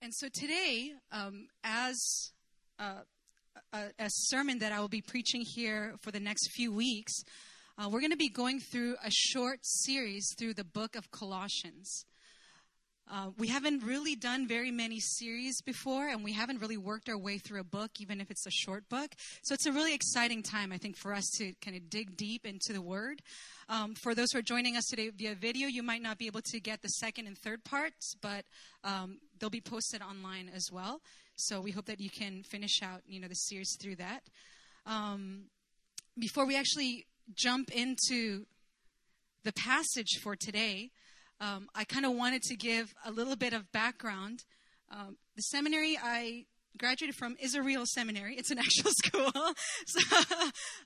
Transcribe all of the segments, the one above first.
And so today, um, as a, a, a, sermon that I will be preaching here for the next few weeks, uh, we're going to be going through a short series through the book of Colossians. Uh, we haven't really done very many series before, and we haven't really worked our way through a book, even if it's a short book. So it's a really exciting time, I think, for us to kind of dig deep into the Word. Um, for those who are joining us today via video, you might not be able to get the second and third parts, but um, they'll be posted online as well. So we hope that you can finish out, you know, the series through that. Um, before we actually jump into the passage for today, um, I kind of wanted to give a little bit of background. Um, the seminary I graduated from is a real seminary. It's an actual school. so,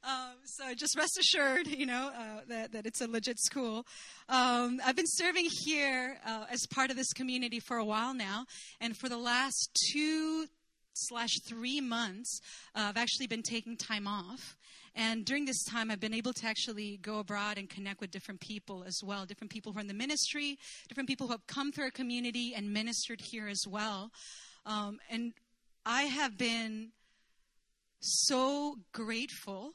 um, so just rest assured, you know, uh, that, that it's a legit school. Um, I've been serving here uh, as part of this community for a while now. And for the last two slash three months, uh, I've actually been taking time off. And during this time, I've been able to actually go abroad and connect with different people as well different people who are in the ministry, different people who have come through our community and ministered here as well. Um, and I have been so grateful.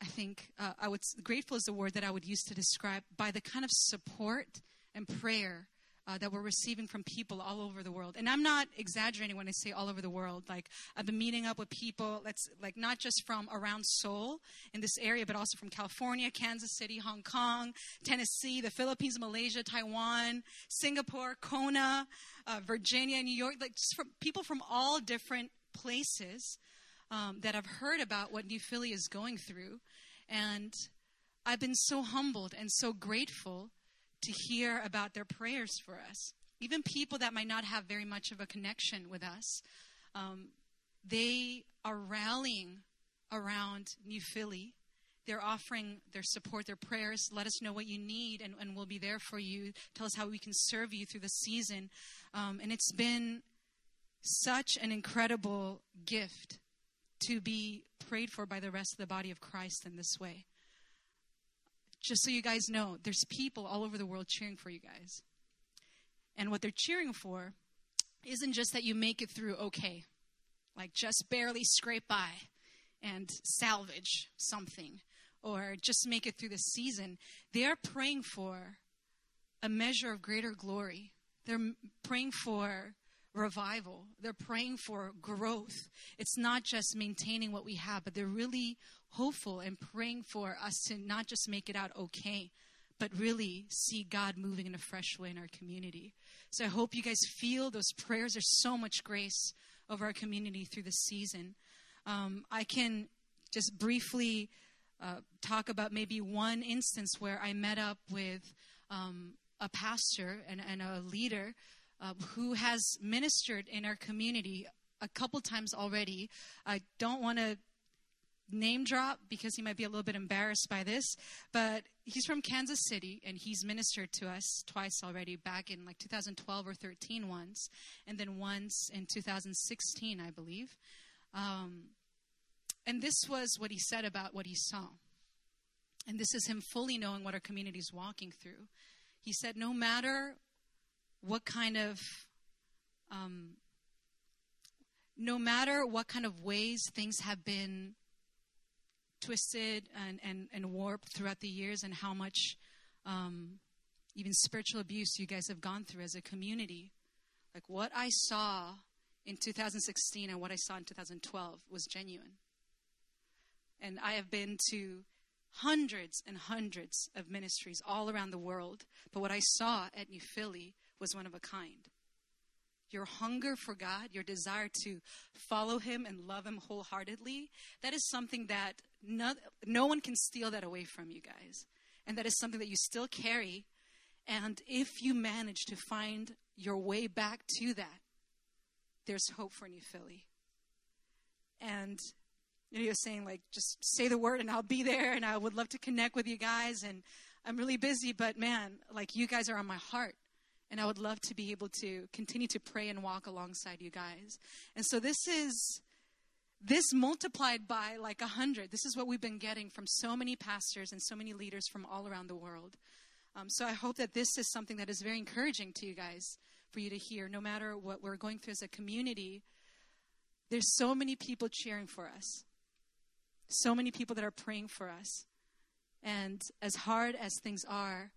I think uh, I would grateful is the word that I would use to describe by the kind of support and prayer uh, that we're receiving from people all over the world. And I'm not exaggerating when I say all over the world. Like I've been meeting up with people, let's like not just from around Seoul in this area, but also from California, Kansas City, Hong Kong, Tennessee, the Philippines, Malaysia, Taiwan, Singapore, Kona, uh, Virginia, New York. Like just from people from all different places um, that have heard about what New Philly is going through, and I've been so humbled and so grateful to hear about their prayers for us. Even people that might not have very much of a connection with us, um, they are rallying around New Philly. They're offering their support, their prayers. Let us know what you need, and, and we'll be there for you. Tell us how we can serve you through the season. Um, and it's been such an incredible gift to be prayed for by the rest of the body of Christ in this way just so you guys know, there's people all over the world cheering for you guys. And what they're cheering for isn't just that you make it through okay, like just barely scrape by and salvage something, or just make it through the season. They are praying for a measure of greater glory. They're praying for revival. They're praying for growth. It's not just maintaining what we have, but they're really hopeful and praying for us to not just make it out okay, but really see God moving in a fresh way in our community. So I hope you guys feel those prayers. There's so much grace over our community through this season. Um, I can just briefly uh, talk about maybe one instance where I met up with um, a pastor and, and a leader uh, who has ministered in our community a couple times already. I don't want to name drop because he might be a little bit embarrassed by this, but he's from Kansas City and he's ministered to us twice already back in like 2012 or 13 once, and then once in 2016, I believe. Um, and this was what he said about what he saw. And this is him fully knowing what our community is walking through. He said, no matter what kind of um, no matter what kind of ways things have been twisted and, and, and warped throughout the years and how much um, even spiritual abuse you guys have gone through as a community. Like what I saw in 2016 and what I saw in 2012 was genuine. And I have been to hundreds and hundreds of ministries all around the world, but what I saw at New Philly was one of a kind your hunger for God, your desire to follow Him and love Him wholeheartedly, that is something that no, no one can steal that away from you guys. And that is something that you still carry. And if you manage to find your way back to that, there's hope for New Philly. And you know, you're saying, like, just say the word and I'll be there and I would love to connect with you guys. And I'm really busy, but man, like, you guys are on my heart. And I would love to be able to continue to pray and walk alongside you guys. And so this is this multiplied by like a hundred. This is what we've been getting from so many pastors and so many leaders from all around the world. Um, so I hope that this is something that is very encouraging to you guys for for you to hear. No matter what we're going through as a community, there's so many people cheering for us, so many people that are praying for us. And as hard as things are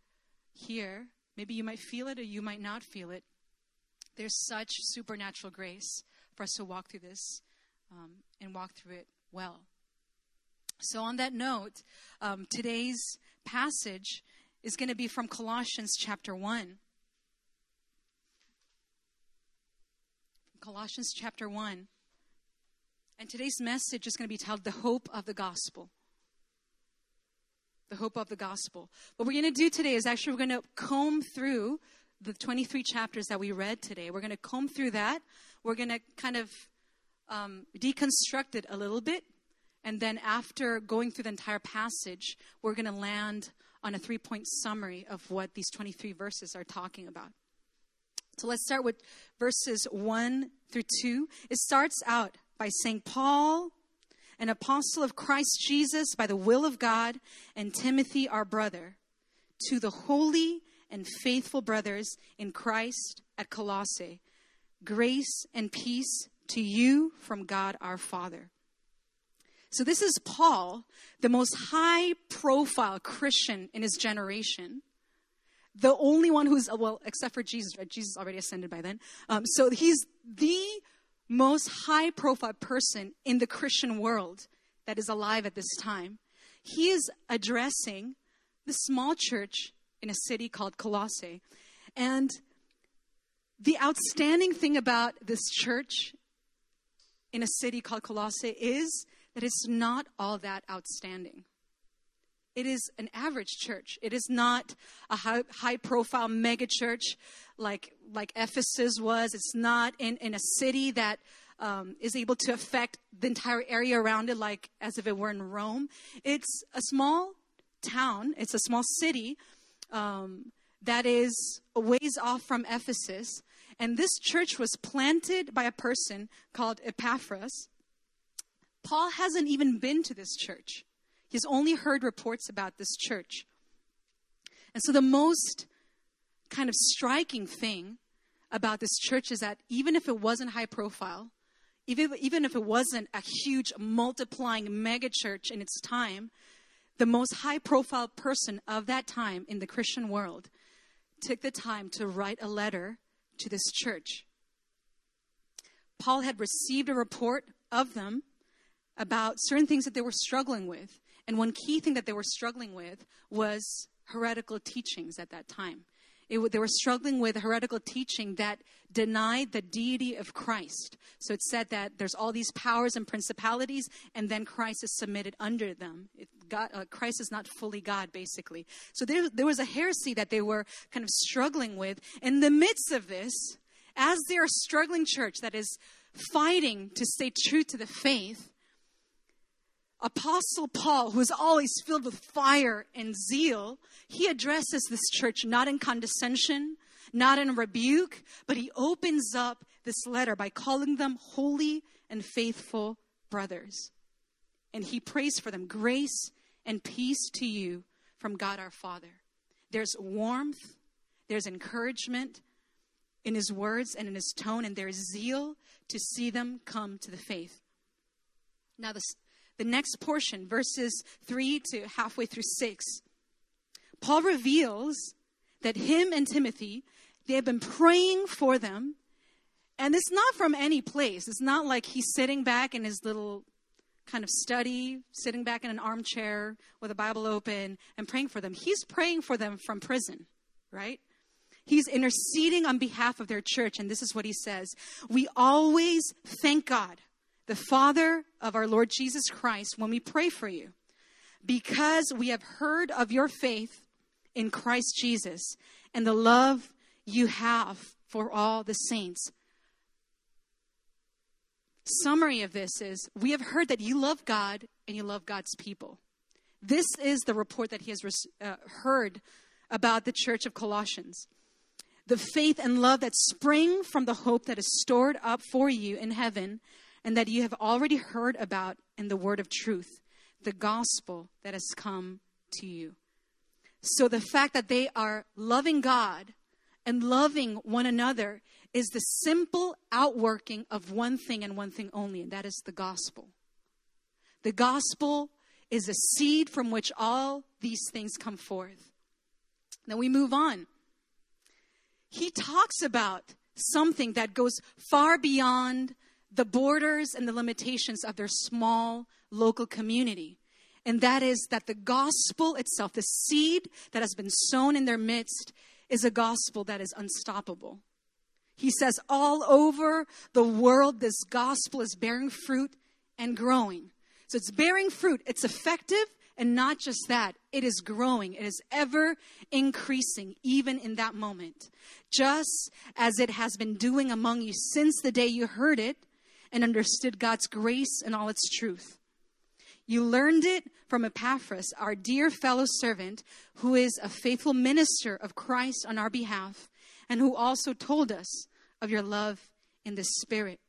here, maybe you might feel it or you might not feel it. There's such supernatural grace for us to walk through this um, and walk through it well. So, on that note, um, today's passage is going to be from Colossians chapter 1. Colossians chapter 1. And today's message is going to be titled The Hope of the Gospel. The Hope of the Gospel. What we're going to do today is actually we're going to comb through the 23 chapters that we read today. We're going to comb through that. We're going to kind of um, deconstruct it a little bit. And then after going through the entire passage, we're going to land on a three point summary of what these 23 verses are talking about. So let's start with verses 1 through 2. It starts out by saying, Paul, an apostle of Christ Jesus by the will of God, and Timothy, our brother, to the holy and faithful brothers in Christ at Colossae, grace and peace to you from God our Father. So, this is Paul, the most high profile Christian in his generation. The only one who's, well, except for Jesus? Jesus already ascended by then. Um, so, he's the most high profile person in the Christian world that is alive at this time. He is addressing the small church in a city called Colossae. And the outstanding thing about this church in a city called Colossae is that it's not all that outstanding. It is an average church. It is not a high, high profile mega church like, like Ephesus was. It's not in, in a city that um, is able to affect the entire area around it, like as if it were in Rome. It's a small town, it's a small city um, that is a ways off from Ephesus. And this church was planted by a person called Epaphras. Paul hasn't even been to this church. He's only heard reports about this church. And so the most kind of striking thing about this church is that even if it wasn't high profile, even, even if it wasn't a huge multiplying mega church in its time, the most high profile person of that time in the Christian world took the time to write a letter to this church. Paul had received a report of them about certain things that they were struggling with. And one key thing that they were struggling with was heretical teachings at that time. It, they were struggling with heretical teaching that denied the deity of Christ. So it said that there's all these powers and principalities, and then Christ is submitted under them. It, God, uh, Christ is not fully God, basically. So there, there was a heresy that they were kind of struggling with. In the midst of this, as they are struggling church that is fighting to stay true to the faith, Apostle Paul, who is always filled with fire and zeal, he addresses this church not in condescension, not in rebuke, but he opens up this letter by calling them holy and faithful brothers. And he prays for them grace and peace to you from God our Father. There's warmth, there's encouragement in his words and in his tone, and there's zeal to see them come to the faith. Now, this the next portion, verses 3 to halfway through 6, Paul reveals that him and Timothy, they have been praying for them. And it's not from any place. It's not like he's sitting back in his little kind of study, sitting back in an armchair with a Bible open and praying for them. He's praying for them from prison, right? He's interceding on behalf of their church. And this is what he says We always thank God the Father of our Lord Jesus Christ, when we pray for you, because we have heard of your faith in Christ Jesus and the love you have for all the saints. Summary of this is we have heard that you love God and you love God's people. This is the report that he has uh, heard about the church of Colossians. The faith and love that spring from the hope that is stored up for you in heaven and that you have already heard about in the word of truth, the gospel that has come to you. So the fact that they are loving God and loving one another is the simple outworking of one thing and one thing only, and that is the gospel. The gospel is a seed from which all these things come forth. Then we move on. He talks about something that goes far beyond the borders and the limitations of their small local community. And that is that the gospel itself, the seed that has been sown in their midst, is a gospel that is unstoppable. He says, all over the world, this gospel is bearing fruit and growing. So it's bearing fruit, it's effective, and not just that, it is growing, it is ever increasing, even in that moment. Just as it has been doing among you since the day you heard it and understood God's grace and all its truth. You learned it from Epaphras, our dear fellow servant, who is a faithful minister of Christ on our behalf, and who also told us of your love in the Spirit.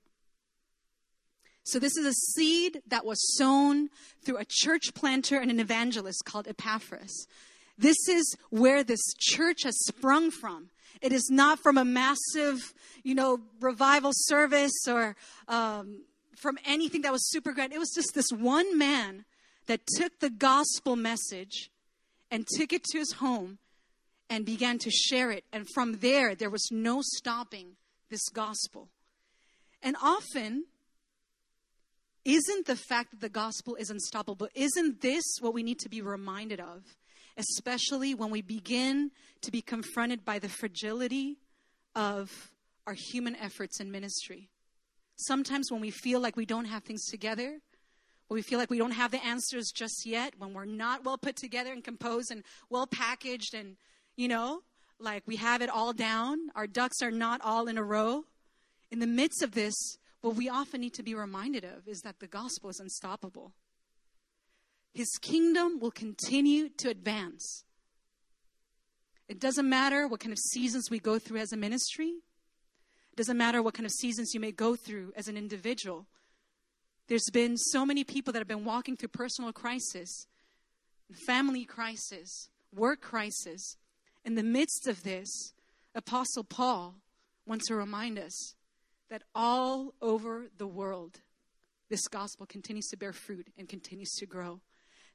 So, this is a seed that was sown through a church planter and an evangelist called Epaphras. This is where this church has sprung from. It is not from a massive, you know, revival service or um, from anything that was super grand. It was just this one man that took the gospel message and took it to his home and began to share it. And from there, there was no stopping this gospel. And often, isn't the fact that the gospel is unstoppable, isn't this what we need to be reminded of? Especially when we begin to be confronted by the fragility of our human efforts in ministry. Sometimes when we feel like we don't have things together, when we feel like we don't have the answers just yet, when we're not well put together and composed and well packaged and, you know, like we have it all down, our ducks are not all in a row. In the midst of this, what we often need to be reminded of is that the gospel is unstoppable. His kingdom will continue to advance. It doesn't matter what kind of seasons we go through as a ministry. It doesn't matter what kind of seasons you may go through as an individual. There's been so many people that have been walking through personal crisis, family crisis, work crisis. In the midst of this, Apostle Paul wants to remind us that all over the world, this gospel continues to bear fruit and continues to grow.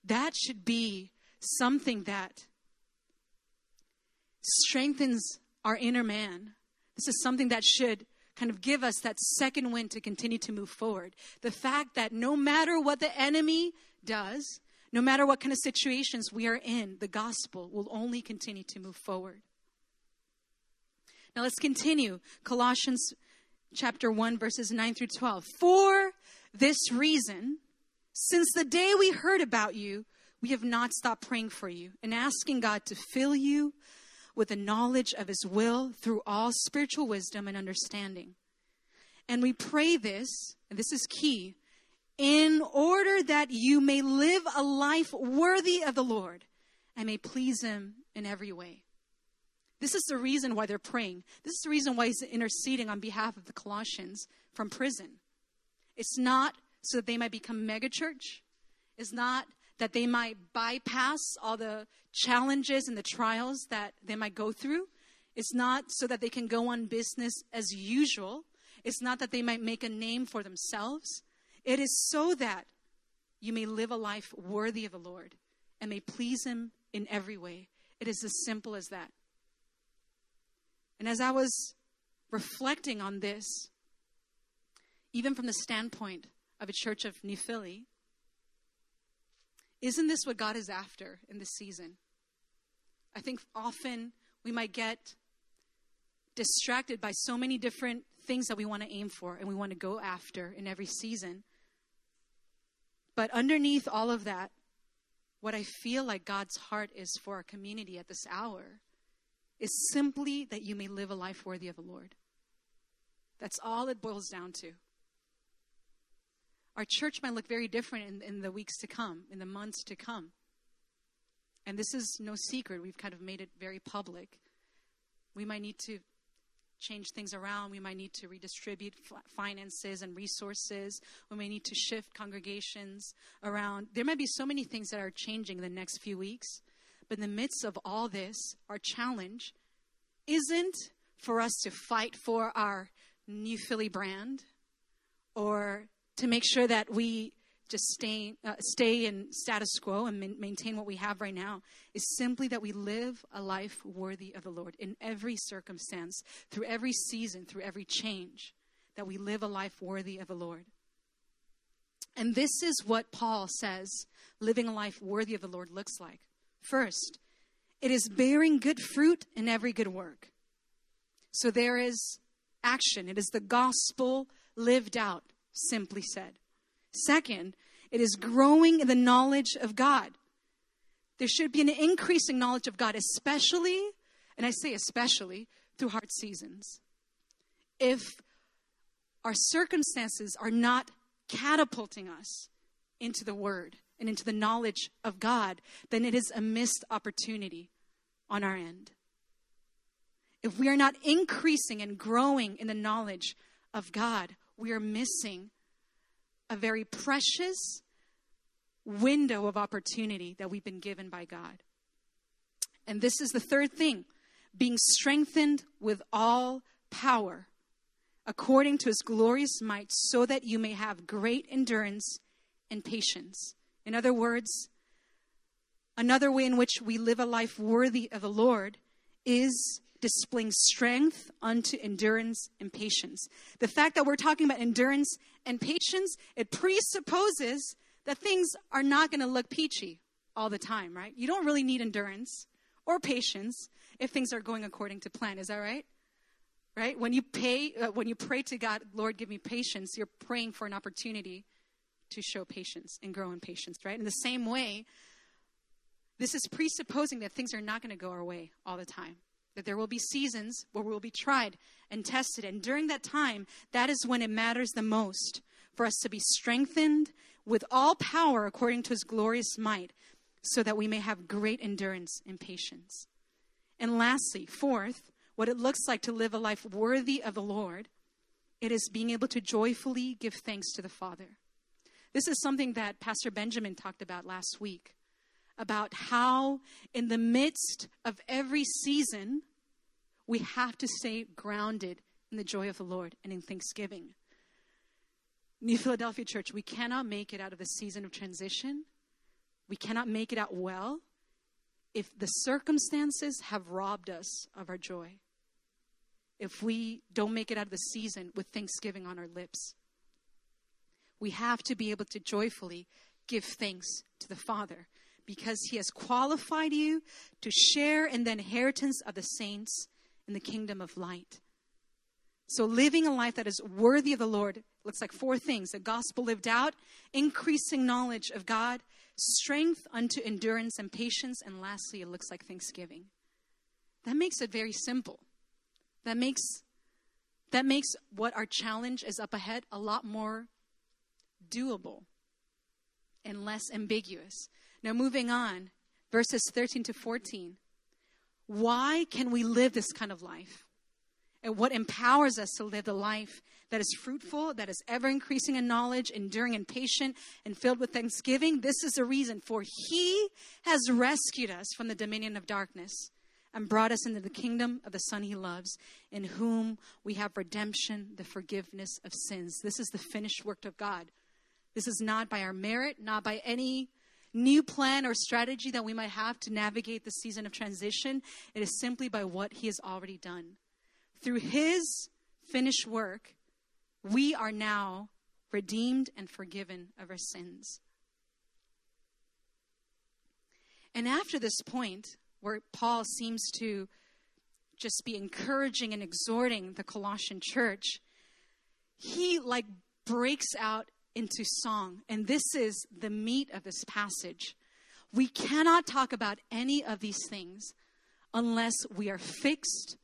That should be something that strengthens our inner man. This is something that should kind of give us that second wind to continue to move forward. The fact that no matter what the enemy does, no matter what kind of situations we are in, the gospel will only continue to move forward. Now let's continue. Colossians chapter 1, verses 9 through 12. For this reason, since the day we heard about you, we have not stopped praying for you and asking God to fill you with the knowledge of His will through all spiritual wisdom and understanding. And we pray this, and this is key, in order that you may live a life worthy of the Lord and may please Him in every way. This is the reason why they're praying. This is the reason why he's interceding on behalf of the Colossians from prison. It's not so that they might become megachurch. It's not that they might bypass all the challenges and the trials that they might go through. It's not so that they can go on business as usual. It's not that they might make a name for themselves. It is so that you may live a life worthy of the Lord and may please Him in every way. It is as simple as that. And as I was reflecting on this, even from the standpoint of a church of New Philly, isn't this what God is after in this season? I think often we might get distracted by so many different things that we want to aim for and we want to go after in every season. But underneath all of that, what I feel like God's heart is for our community at this hour is simply that you may live a life worthy of the Lord. That's all it boils down to. Our church might look very different in, in the weeks to come, in the months to come. And this is no secret. We've kind of made it very public. We might need to change things around. We might need to redistribute finances and resources. We may need to shift congregations around. There might be so many things that are changing in the next few weeks. But in the midst of all this, our challenge isn't for us to fight for our new Philly brand or to make sure that we just stay, uh, stay in status quo and ma- maintain what we have right now is simply that we live a life worthy of the Lord in every circumstance, through every season, through every change, that we live a life worthy of the Lord. And this is what Paul says living a life worthy of the Lord looks like. First, it is bearing good fruit in every good work. So there is action, it is the gospel lived out, simply said. Second, it is growing in the knowledge of God. There should be an increasing knowledge of God, especially, and I say especially, through hard seasons. If our circumstances are not catapulting us into the Word and into the knowledge of God, then it is a missed opportunity on our end. If we are not increasing and growing in the knowledge of God, we are missing a very precious window of opportunity that we've been given by God. And this is the third thing being strengthened with all power according to his glorious might, so that you may have great endurance and patience. In other words, another way in which we live a life worthy of the Lord is displaying strength unto endurance and patience. The fact that we're talking about endurance and patience, it presupposes that things are not going to look peachy all the time, right? You don't really need endurance or patience if things are going according to plan. Is that right? Right? When you pay, uh, when you pray to God, Lord, give me patience, you're praying for an opportunity to show patience and grow in patience, right? In the same way, this is presupposing that things are not going to go our way all the time that there will be seasons where we'll be tried and tested. And during that time, that is when it matters the most for us to be strengthened with all power according to his glorious might, so that we may have great endurance and patience. And lastly, fourth, what it looks like to live a life worthy of the Lord, it is being able to joyfully give thanks to the Father. This is something that Pastor Benjamin talked about last week about how, in the midst of every season, we have to stay grounded in the joy of the Lord and in thanksgiving. New Philadelphia Church, we cannot make it out of the season of transition. We cannot make it out well if the circumstances have robbed us of our joy. If we don't make it out of the season with thanksgiving on our lips. We have to be able to joyfully give thanks to the Father because he has qualified you to share in the inheritance of the saints in the kingdom of light. So, living a life that is worthy of the Lord looks like four things the gospel lived out, increasing knowledge of God, strength unto endurance and patience, and lastly, it looks like thanksgiving. That makes it very simple. That makes that makes what our challenge is up ahead a lot more doable and less ambiguous. Now, moving on, verses 13 to 14. Why can we live this kind of life? And what empowers us to live the life that is fruitful, that is ever increasing in knowledge, enduring and patient, and filled with thanksgiving? This is the reason, for He has rescued us from the dominion of darkness and brought us into the kingdom of the Son He loves, in whom we have redemption, the forgiveness of sins. This is the finished work of God. This is not by our merit, not by any new plan or strategy that we might have to navigate the season of transition. It is simply by what He has already done. Through His finished work, we are now redeemed and forgiven of our sins. And after this point, where Paul seems to just be encouraging and exhorting the Colossian church, he like breaks out into song. And this is the meat of this passage. We cannot talk about any of these things unless we are fixed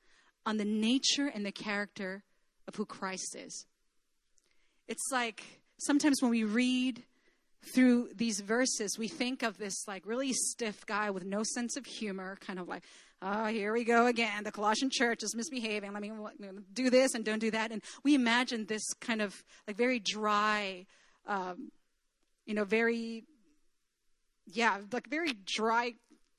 on the nature and the character of who Christ is. It's like sometimes when we read through these verses, we think of this like really stiff guy with no sense of humor, kind of like, oh, here we go again. The Colossian church is misbehaving. Let me do this and don't do that. And we imagine this kind of like very dry, um, you know, very, yeah, like very dry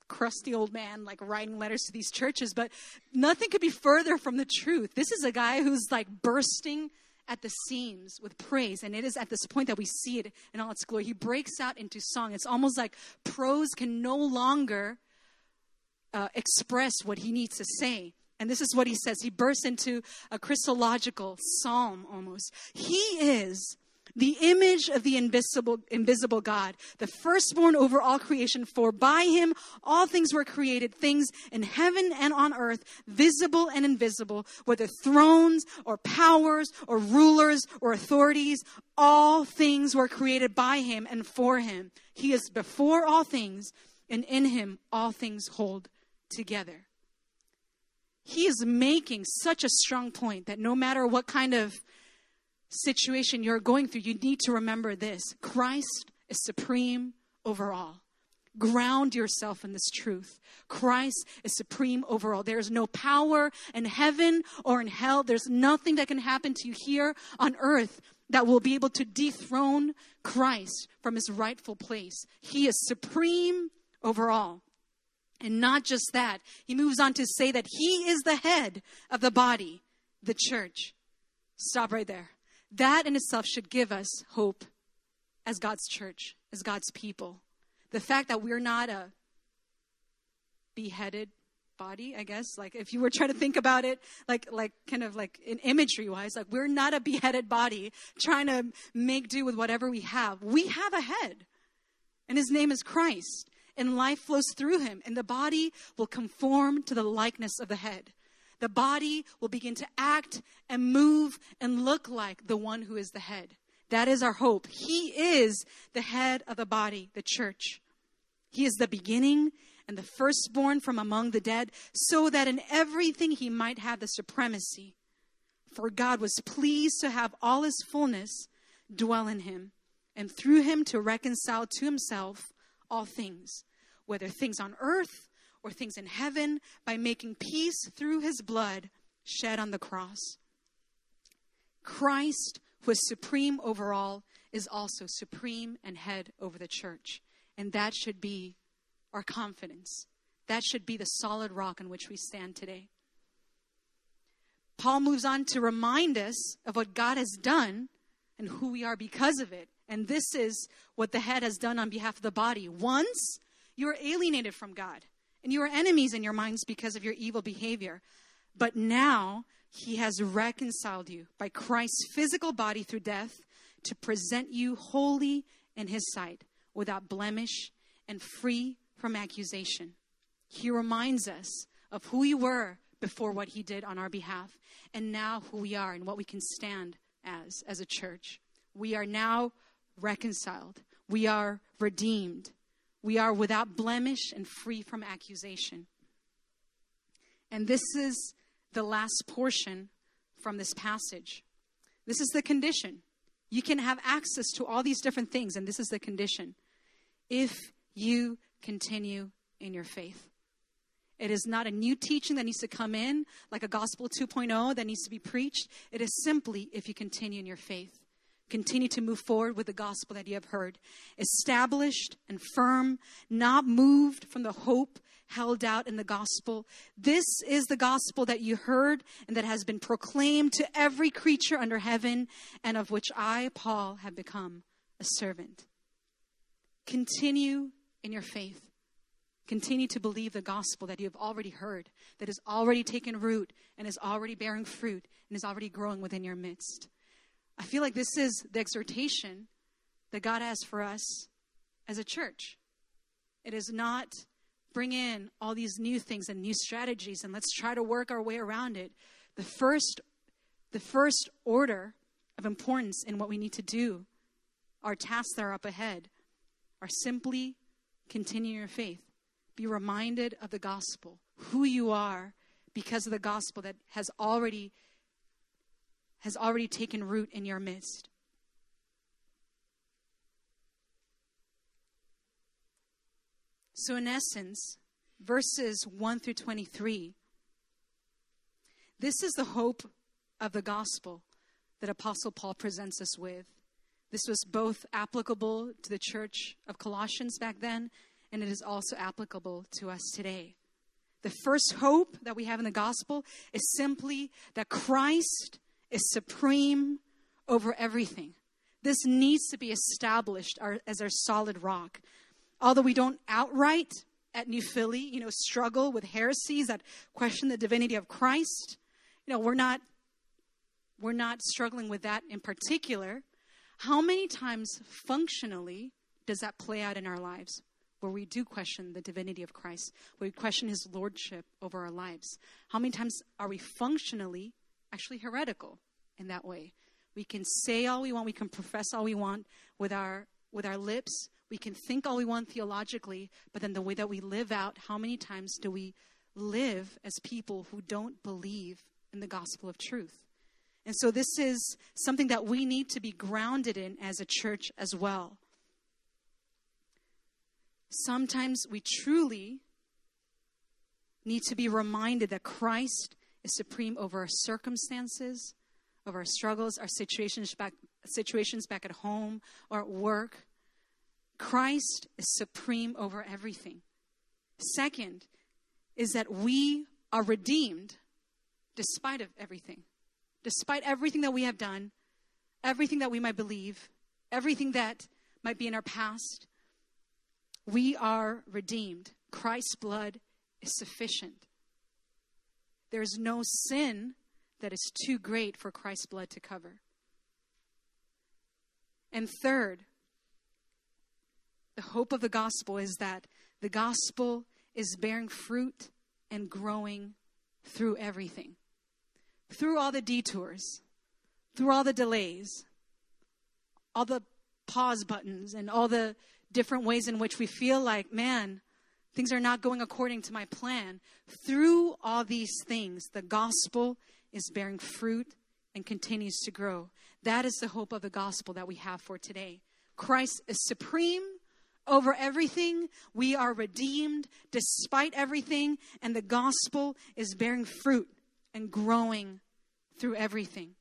crusty old man like writing letters to these churches, but nothing could be further from the truth. This is a guy who's like bursting at the seams with praise, and it is at this point that we see it in all its glory. He breaks out into song. It's almost like prose can no longer uh, express what he needs to say. And this is what he says. He bursts into a Christological psalm almost. He is the image of the invisible, invisible God, the firstborn over all creation. For by him all things were created, things in heaven and on earth, visible and invisible, whether thrones or powers or rulers or authorities. All things were created by him and for him. He is before all things, and in him all things hold together. He is making such a strong point that no matter what kind of situation you're going through, you need to remember this Christ is supreme over all. Ground yourself in this truth. Christ is supreme over all. There is no power in heaven or in hell. There's nothing that can happen to you here on earth that will be able to dethrone Christ from his rightful place. He is supreme over all. And not just that, he moves on to say that he is the head of the body, the church. Stop right there. That in itself should give us hope as God's church, as God's people. The fact that we're not a beheaded body, I guess, like if you were trying to think about it, like, like kind of like in imagery wise, like we're not a beheaded body trying to make do with whatever we have. We have a head, and his name is Christ, and life flows through him, and the body will conform to the likeness of the head the body will begin to act and move and look like the one who is the head. That is our hope. He is the head of the body, the church. He is the beginning and the firstborn from among the dead, so that in everything he might have the supremacy. For God was pleased to have all his fullness dwell in him, and through him to reconcile to himself all things, whether things on earth or things in heaven by making peace through his blood shed on the cross. Christ, who is supreme over all, is also supreme and head over the church. And that should be our confidence. That should be the solid rock on which we stand today. Paul moves on to remind us of what God has done and who we are because of it. And this is what the head has done on behalf of the body. Once you are alienated from God, and you are enemies in your minds because of your evil behavior. But now he has reconciled you by Christ's physical body through death to present you holy in his sight, without blemish and free from accusation. He reminds us of who we were before what he did on our behalf, and now who we are and what we can stand as as a church. We are now reconciled. We are redeemed. We are without blemish and free from accusation. And this is the last portion from this passage. This is the condition. You can have access to all these different things, and this is the condition. If you continue in your faith. It is not a new teaching that needs to come in, like a gospel 2.0 that needs to be preached. It is simply if you continue in your faith. Continue to move forward with the gospel that you have heard. Established and firm, not moved from the hope held out in the gospel. This is the gospel that you heard and that has been proclaimed to every creature under heaven, and of which I, Paul, have become a servant. Continue in your faith. Continue to believe the gospel that you have already heard, that has already taken root and is already bearing fruit and is already growing within your midst. I feel like this is the exhortation that God has for us as a church. It is not bring in all these new things and new strategies and let's try to work our way around it. The first the first order of importance in what we need to do, our tasks that are up ahead, are simply continue your faith. Be reminded of the gospel, who you are because of the gospel that has already has already taken root in your midst. So, in essence, verses 1 through 23, this is the hope of the gospel that Apostle Paul presents us with. This was both applicable to the church of Colossians back then, and it is also applicable to us today. The first hope that we have in the gospel is simply that Christ is supreme over everything. This needs to be established as our solid rock. Although we don't outright at New Philly, you know, struggle with heresies that question the divinity of Christ, you know, we're not we're not struggling with that in particular. How many times functionally does that play out in our lives? where we do question the divinity of Christ, where we question his lordship over our lives. How many times are we functionally actually heretical in that way? We can say all we want, we can profess all we want with our with our lips, we can think all we want theologically, but then the way that we live out, how many times do we live as people who don't believe in the gospel of truth? And so this is something that we need to be grounded in as a church as well. Sometimes we truly need to be reminded that Christ is supreme over our circumstances, over our struggles, our situations back, situations back at home or at work. Christ is supreme over everything. Second is that we are redeemed despite of everything. Despite everything that we have done, everything that we might believe, everything that might be in our past, we are redeemed. Christ's blood is sufficient. There is no sin that is too great for Christ's blood to cover. And third, the hope of the gospel is that the gospel is bearing fruit and growing through everything, through all the detours, through all the delays, all the pause buttons, and all the different ways in which we feel like, man, things are not going according to my plan. Through all these things, the gospel is bearing fruit and continues to grow. That is the hope of the gospel that we have for today. Christ is supreme over everything. We are redeemed despite everything, and the gospel is bearing fruit and growing through everything.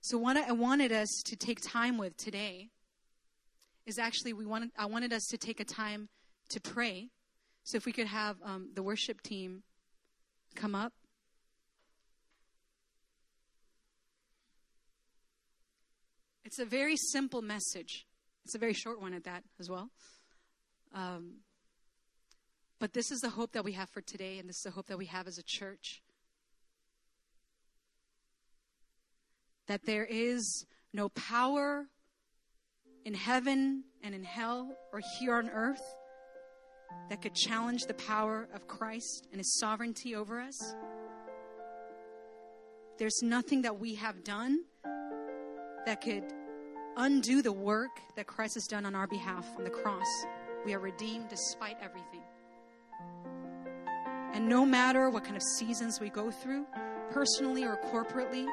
So what I wanted us to take time with today is actually we wanted I wanted us to take a time to pray. So if we could have um, the worship team come up. It's a very simple message. It's a very short one at that as well. Um, but this is the hope that we have for today, and this is the hope that we have as a church. that there is no power in heaven and in hell or here on earth that could challenge the power of Christ and his sovereignty over us. There's nothing that we have done that could undo the work that Christ has done on our behalf on the cross. We are redeemed despite everything. And no matter what kind of seasons we go through, personally or corporately,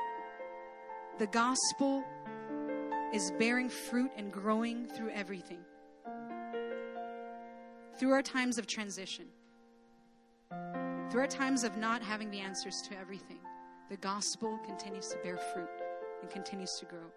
the gospel is bearing fruit and growing through everything. Through our times of transition, through our times of not having the answers to everything, the gospel continues to bear fruit and continues to grow.